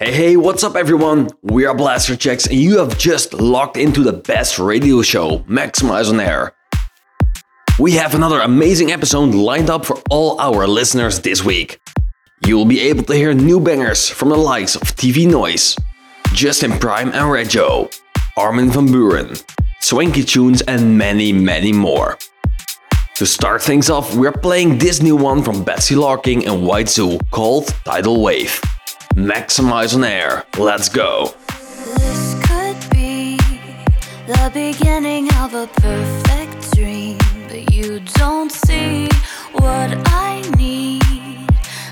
Hey, hey, what's up, everyone? We are Blasterjaxx, and you have just logged into the best radio show, Maxximize on Air. We have another amazing episode lined up for all our listeners this week. You will be able to hear new bangers from the likes of TV Noise, Justin Prime and Reggio, Armin van Buuren, Swanky Tunes, and many, many more. To start things off, we're playing this new one from Betsie Larkin and White Zoo called Tidal Wave. Maxximize on air. Let's go. This could be the beginning of a perfect dream, but you don't see what I need.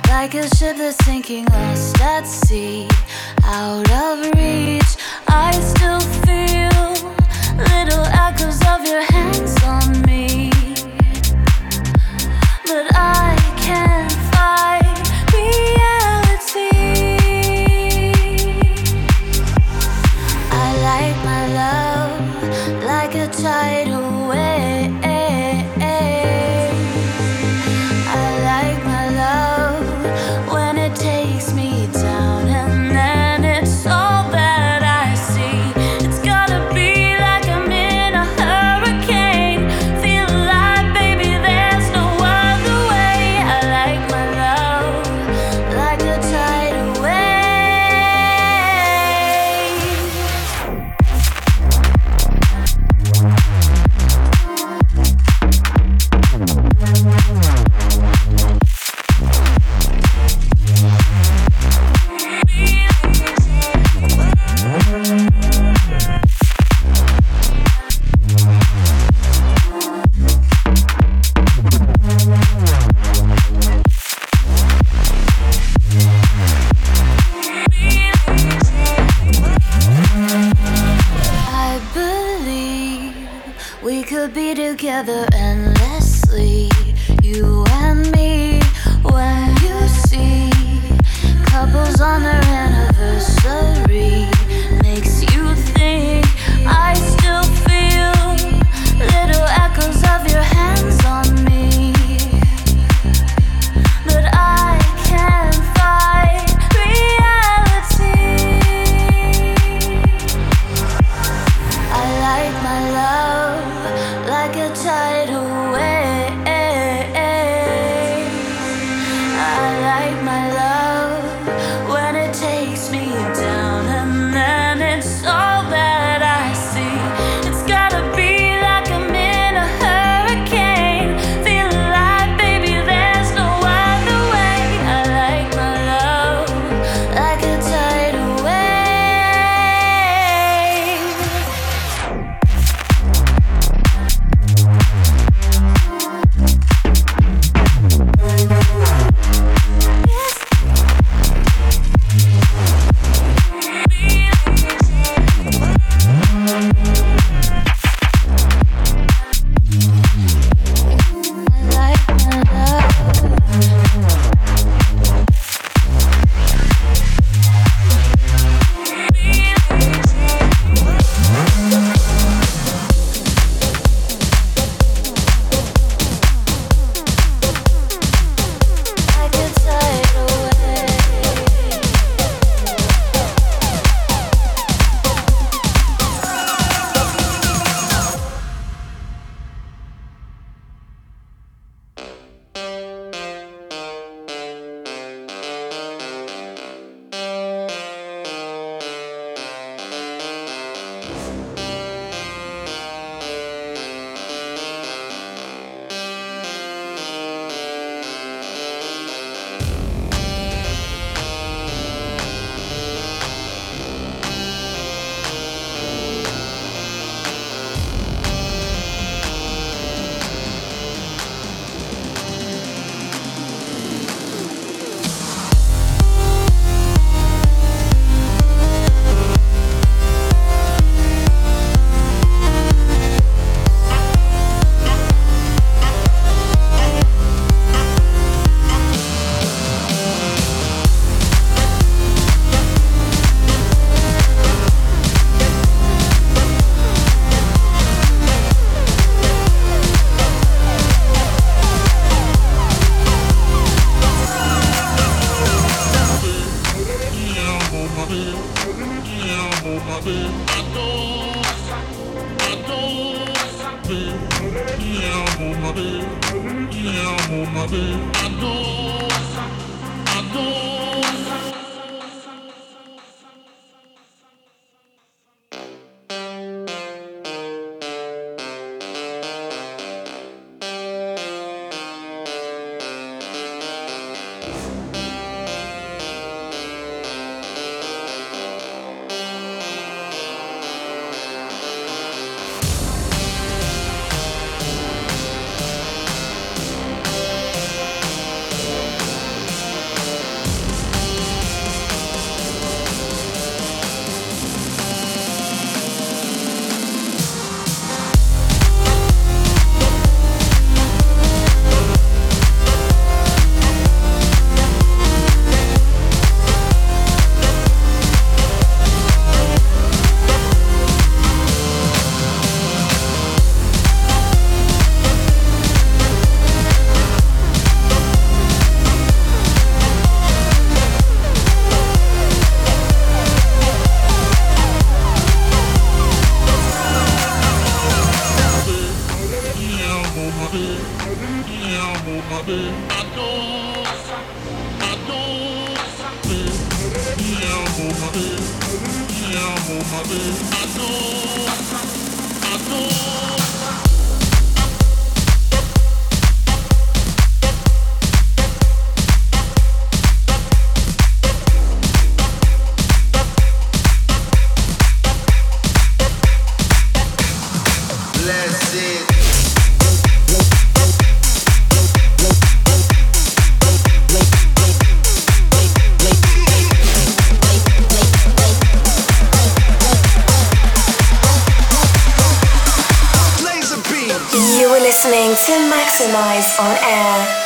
Like a ship that's sinking lost at sea, out of reach. I still feel little echoes of your my. Yeah, I'm on my bed. I know. I know. listening to Maxximize on Air.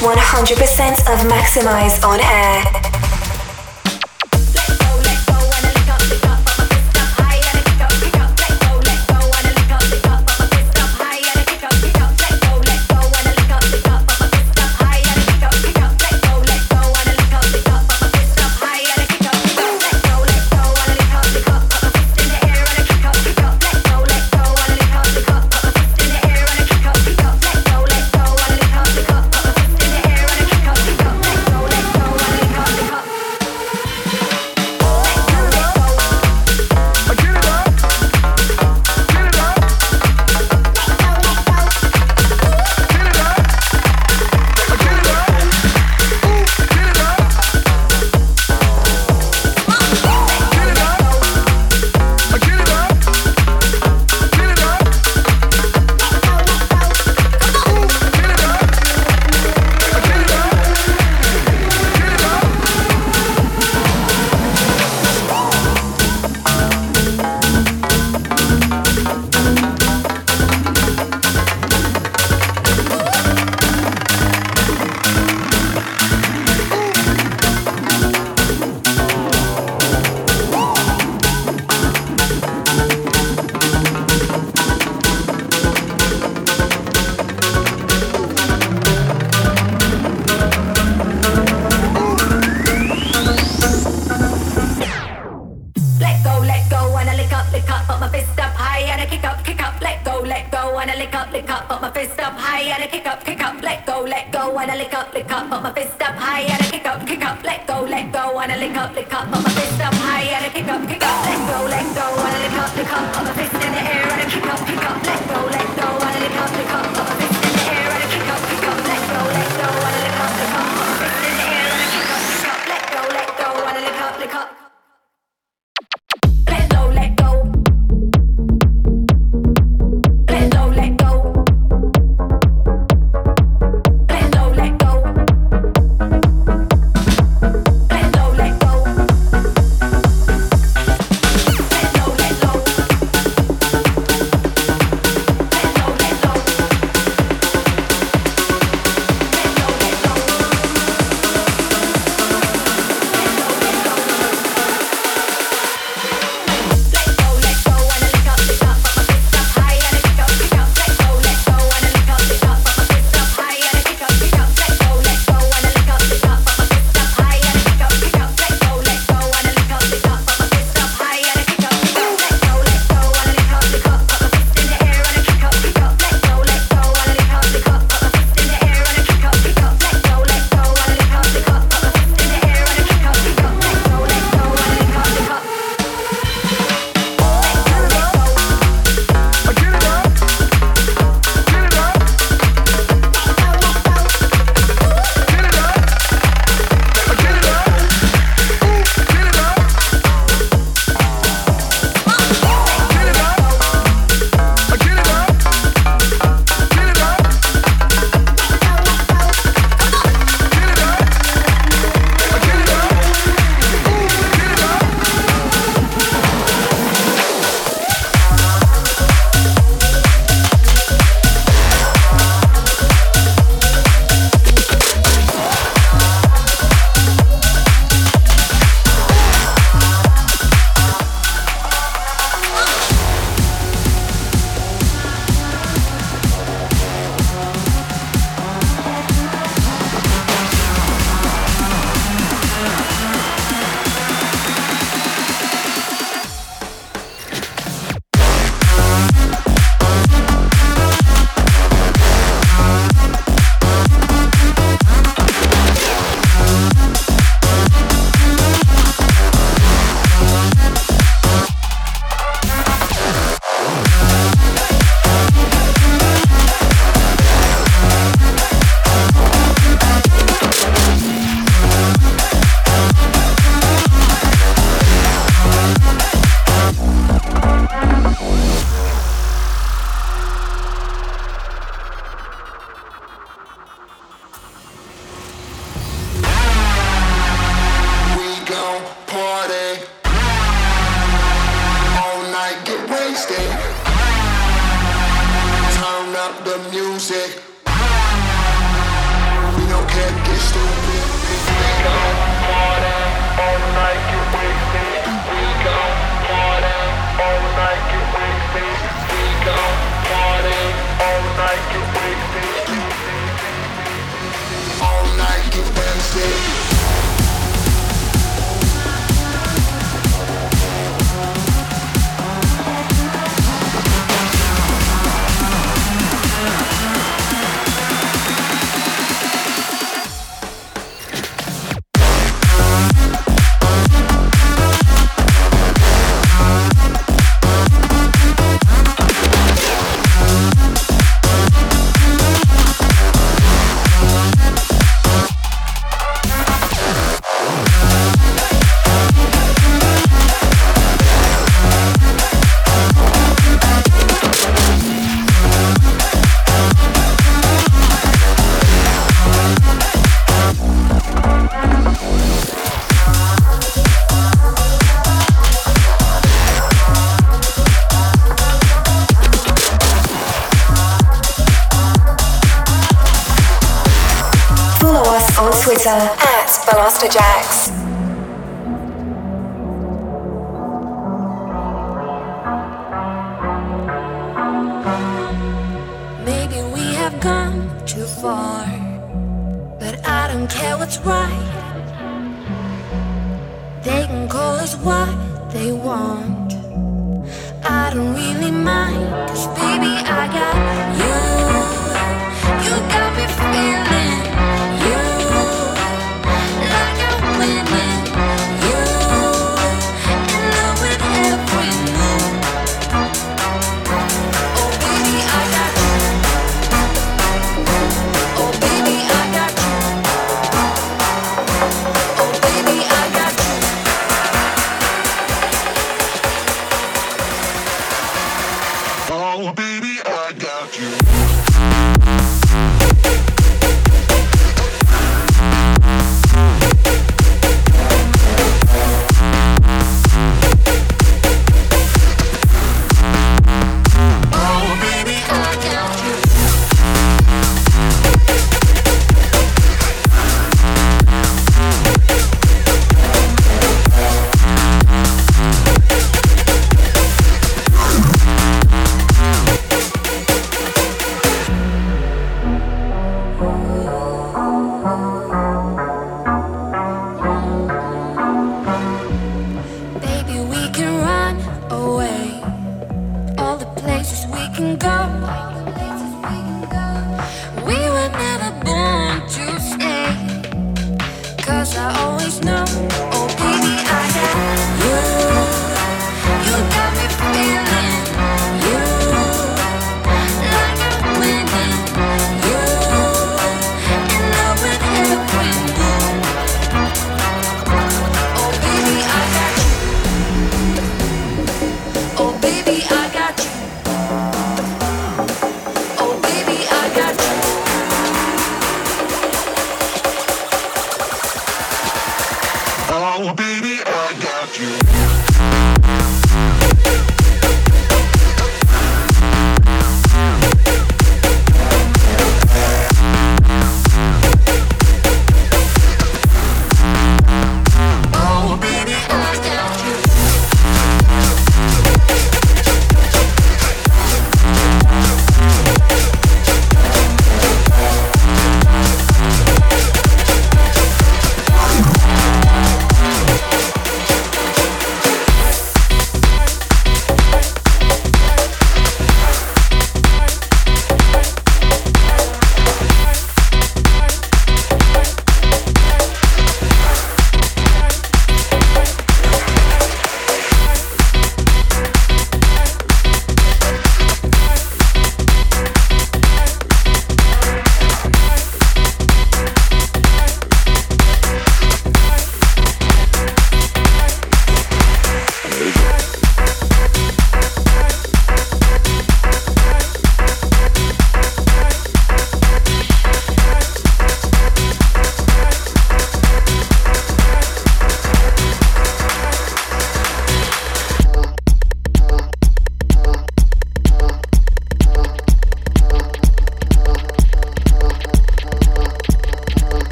100% of Maxximize on air.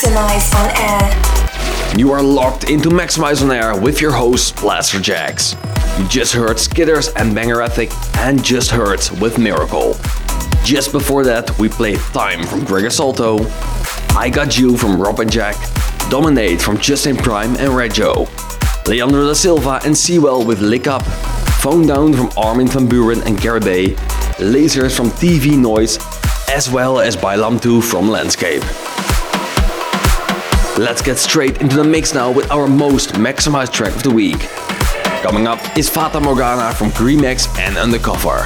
To Maxximize on Air. You are locked into Maxximize on Air with your host, Blasterjaxx. You just heard Skitters and Banger Ethic and just heard with Miracle. Just before that, we played Time from Gregor Salto, I Got You from Rob and Jack, Dominate from Justin Prime and Reggio, Leandro da Silva and Sewell with Lick Up, Phone Down from Armin van Buuren and Garibay, Lasers from TV Noise, as well as Bailam 2 from Landscape. Let's get straight into the mix now with our most maximized track of the week. Coming up is Fata Morgana from Greenmax and Undercover.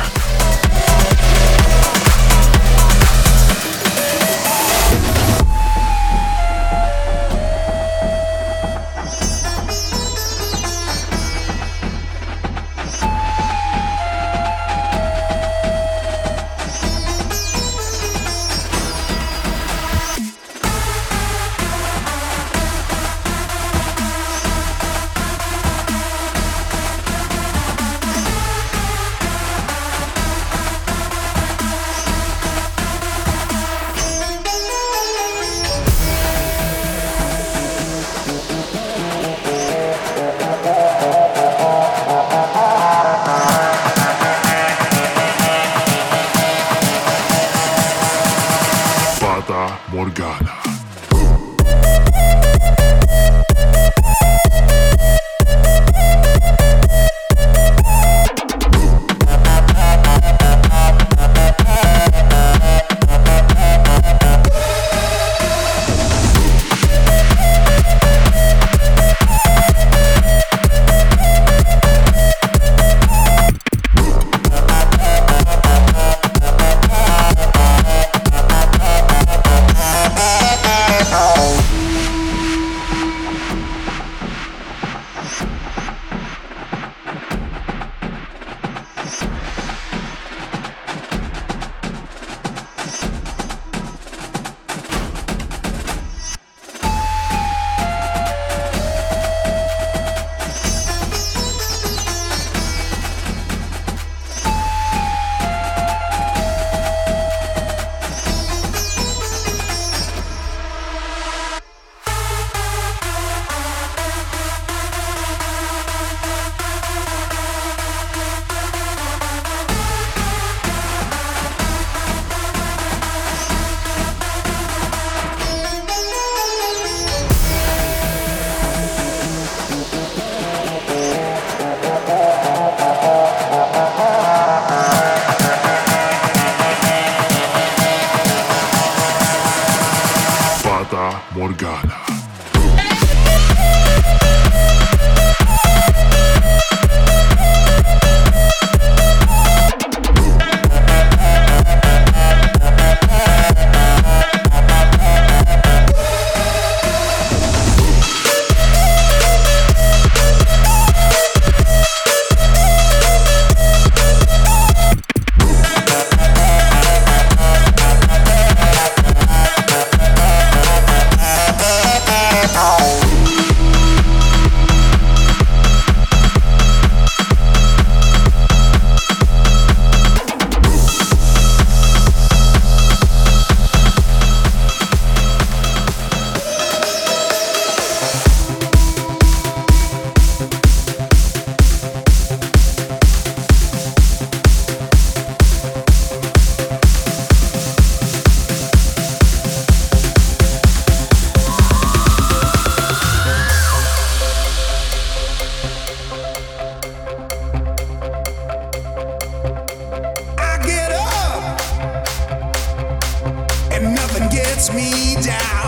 lets me down.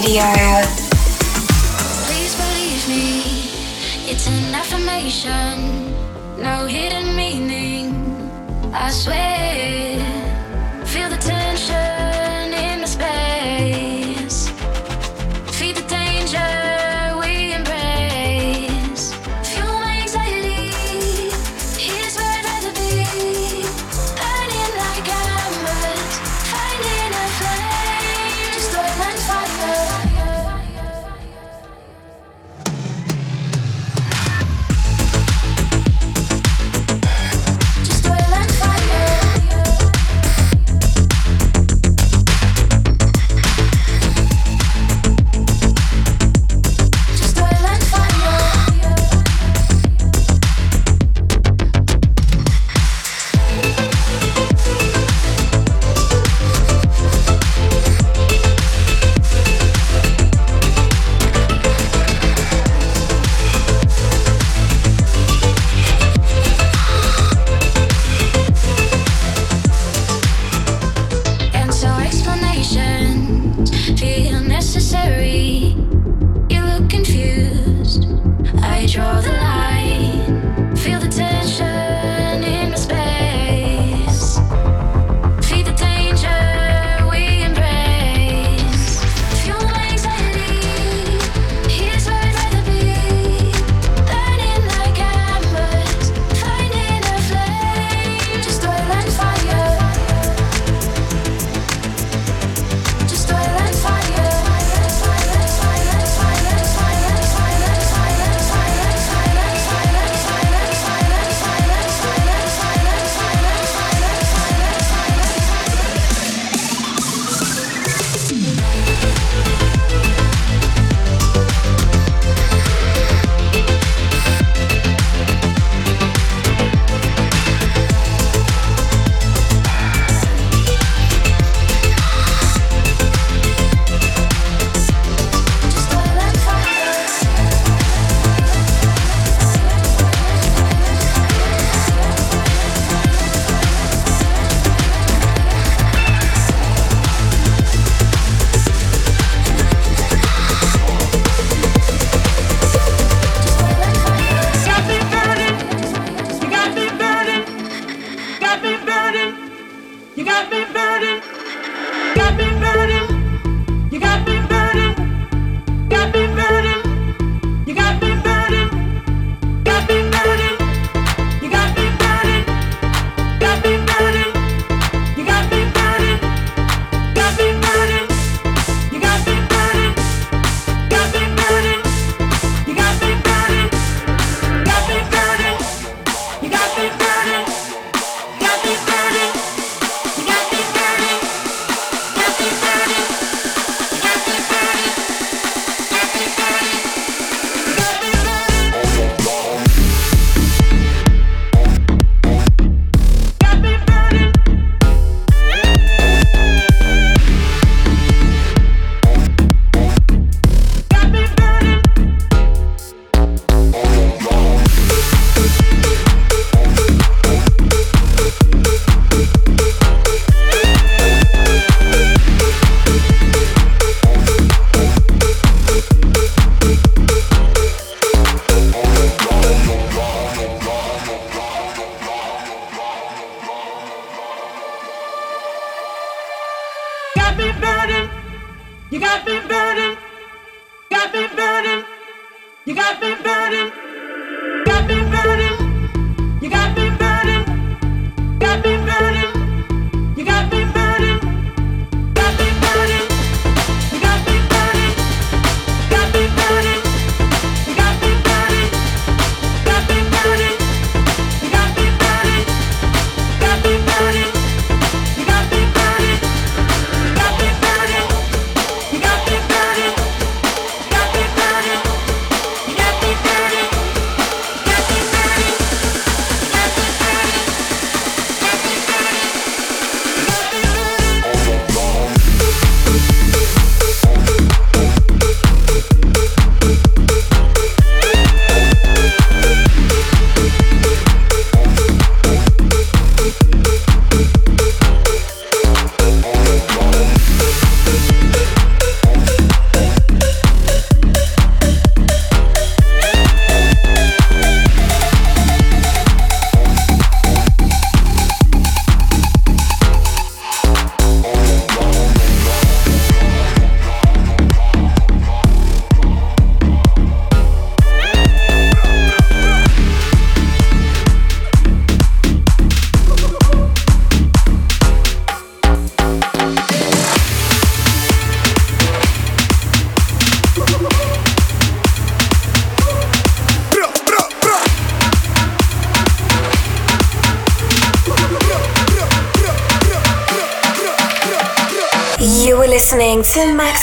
Radio.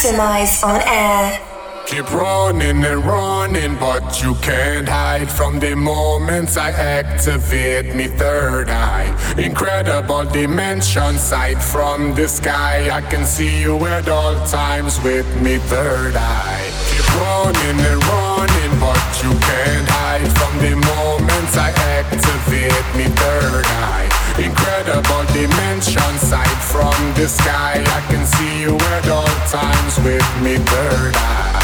To Maxximize on Air. Keep running and running, but you can't hide from the moments I activate me third eye. Incredible dimension sight from the sky. I can see you at all times with me third eye. Keep running and running, but you can't hide from the moments I activate me third eye. Incredible dimension sight from the sky. I can see you at all times with me bird eye.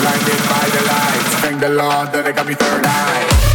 Blinded by the lights, thank the Lord that I got me third eye.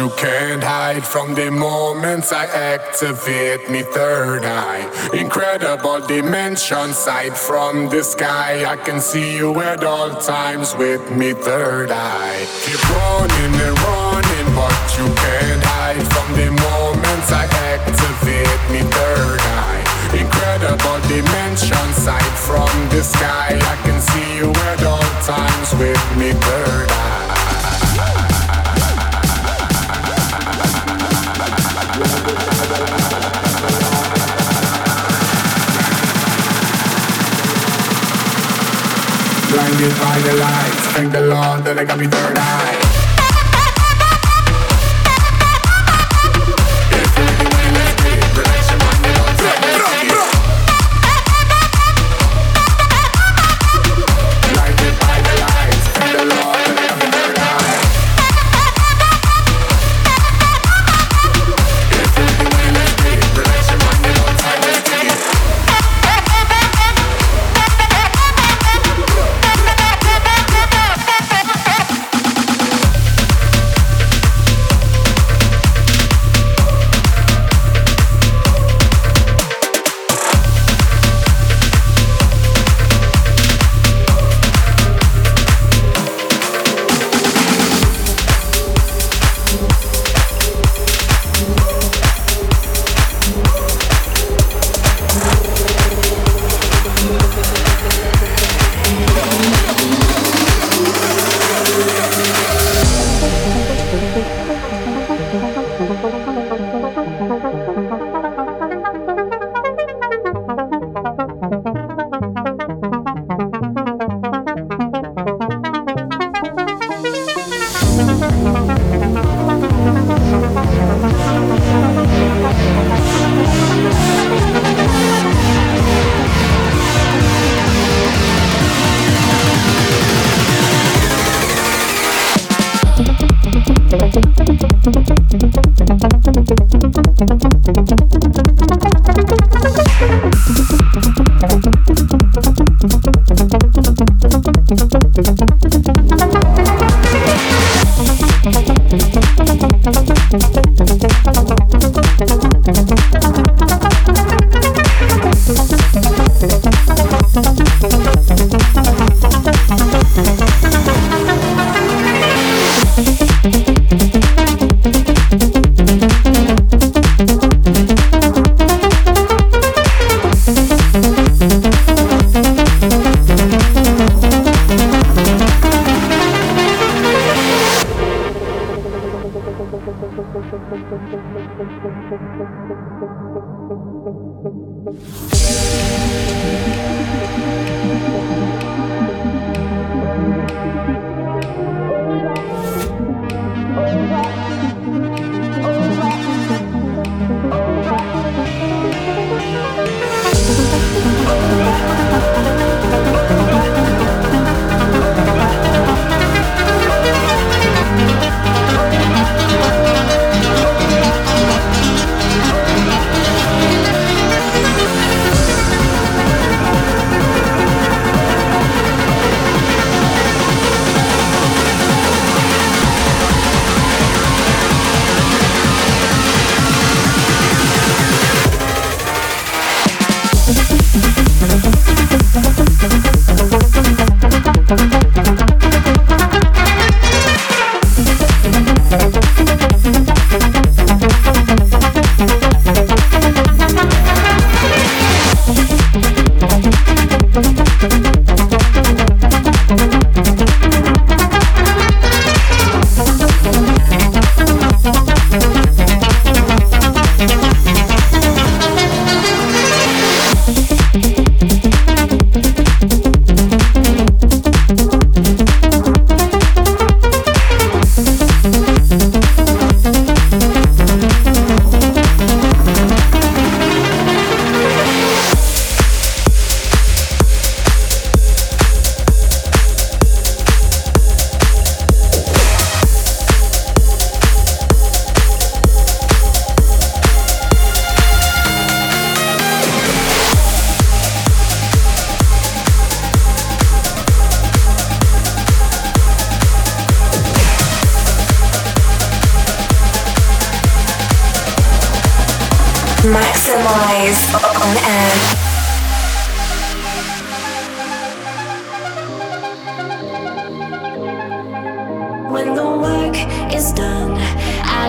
You can't hide from the moments I activate me third eye. Incredible dimension sight from the sky. I can see you at all times with me third eye. Keep running and running, but you can't hide from the moments I activate me third eye. Incredible dimension sight from the sky. I can see you at all times with me third eye. Blinded by the lights, thank the Lord that I got me third eye.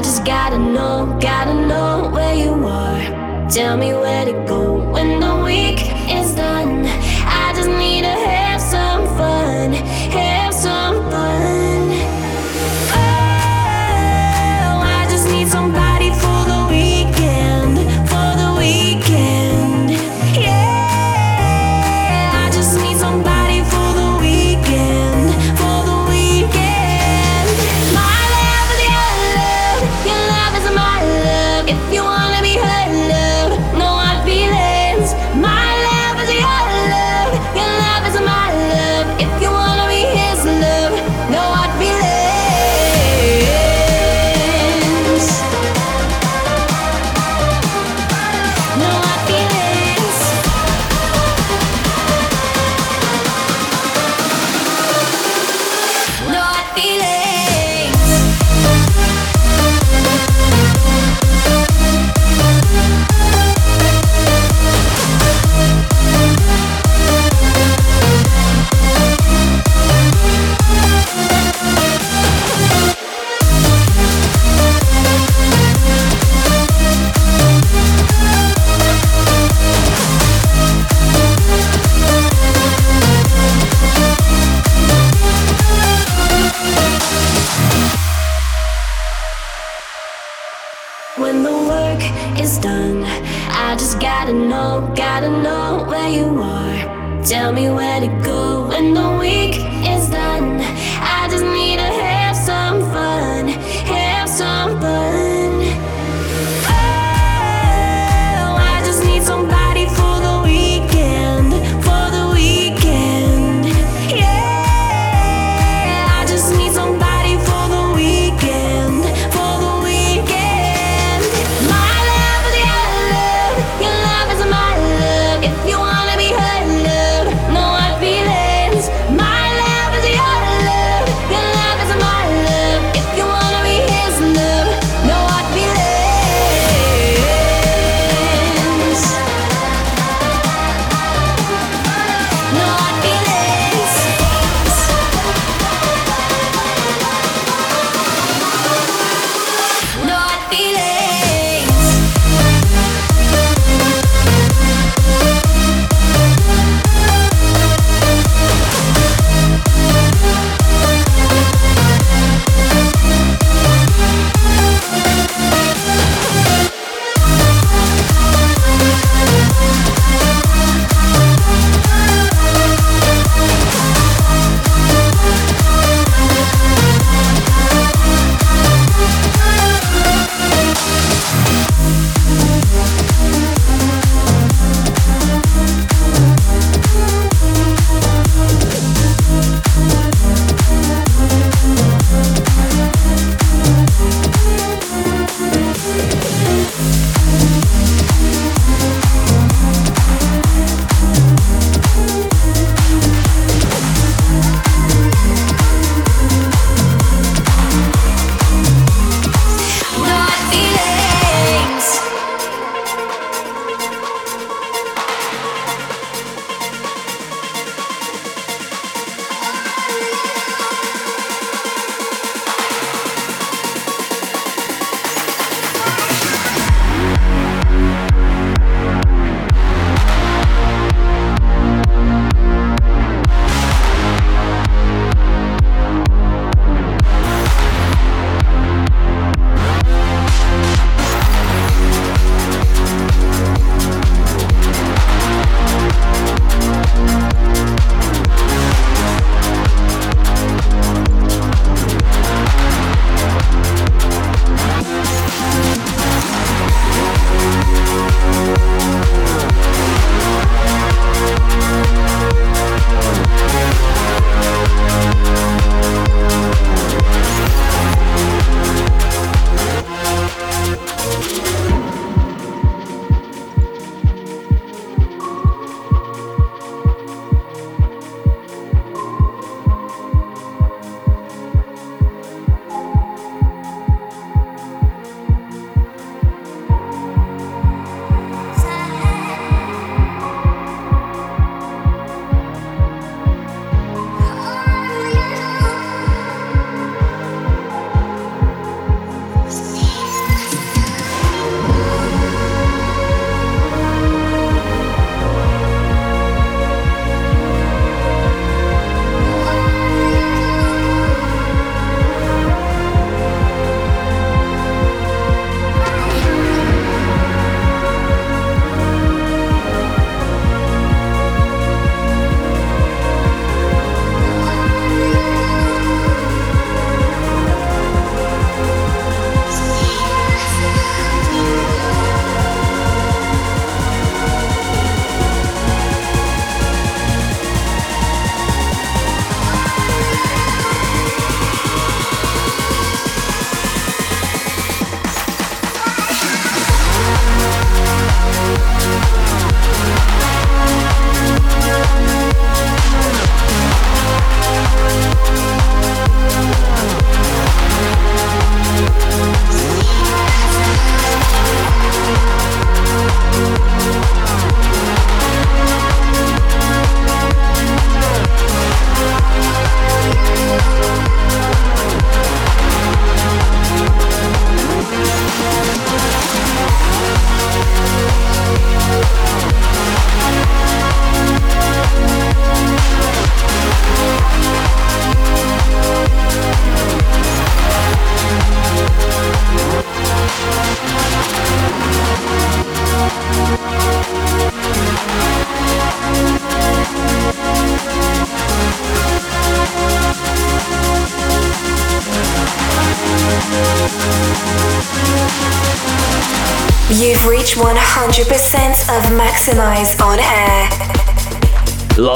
I just gotta know, gotta know where you are. Tell me where to go when I'm.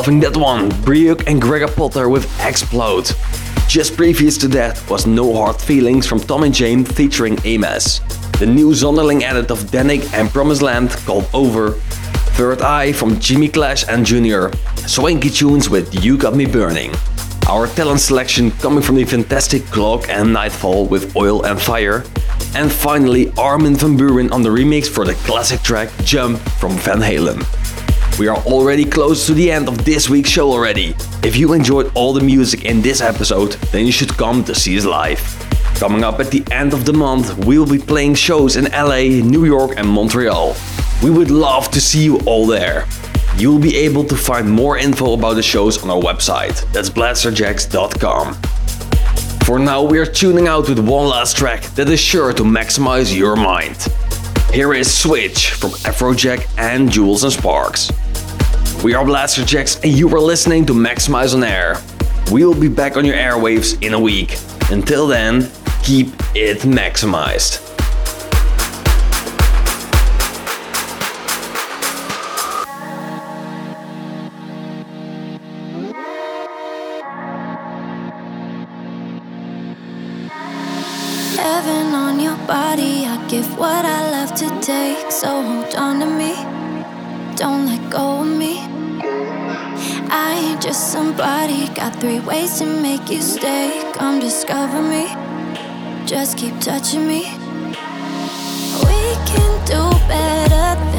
Loving that one, Briuk and Gregor Potter with Explode. Just previous to that was No Hard Feelings from Tom and Jane featuring Ames. The new Zonderling edit of Dannic and Promised Land called Over. Third Eye from Jimmy Clash and Junior. Swanky tunes with You Got Me Burning. Our talent selection coming from the fantastic Clock and Nightfall with Oil and Fire. And finally, Armin van Buuren on the remix for the classic track Jump from Van Halen. We are already close to the end of this week's show already. If you enjoyed all the music in this episode, then you should come to see us live. Coming up at the end of the month, we'll be playing shows in LA, New York, and Montreal. We would love to see you all there. You'll be able to find more info about the shows on our website. That's blasterjaxx.com. For now, we are tuning out with one last track that is sure to maximize your mind. Here is Switch from Afrojack and Jewelz and Sparks. We are Blasterjaxx and you are listening to Maxximize on Air. We will be back on your airwaves in a week. Until then, keep it maximized. body, I give what I love to take. So hold on to me, don't let go of me. I ain't just somebody, got three ways to make you stay. Come discover me, just keep touching me. We can do better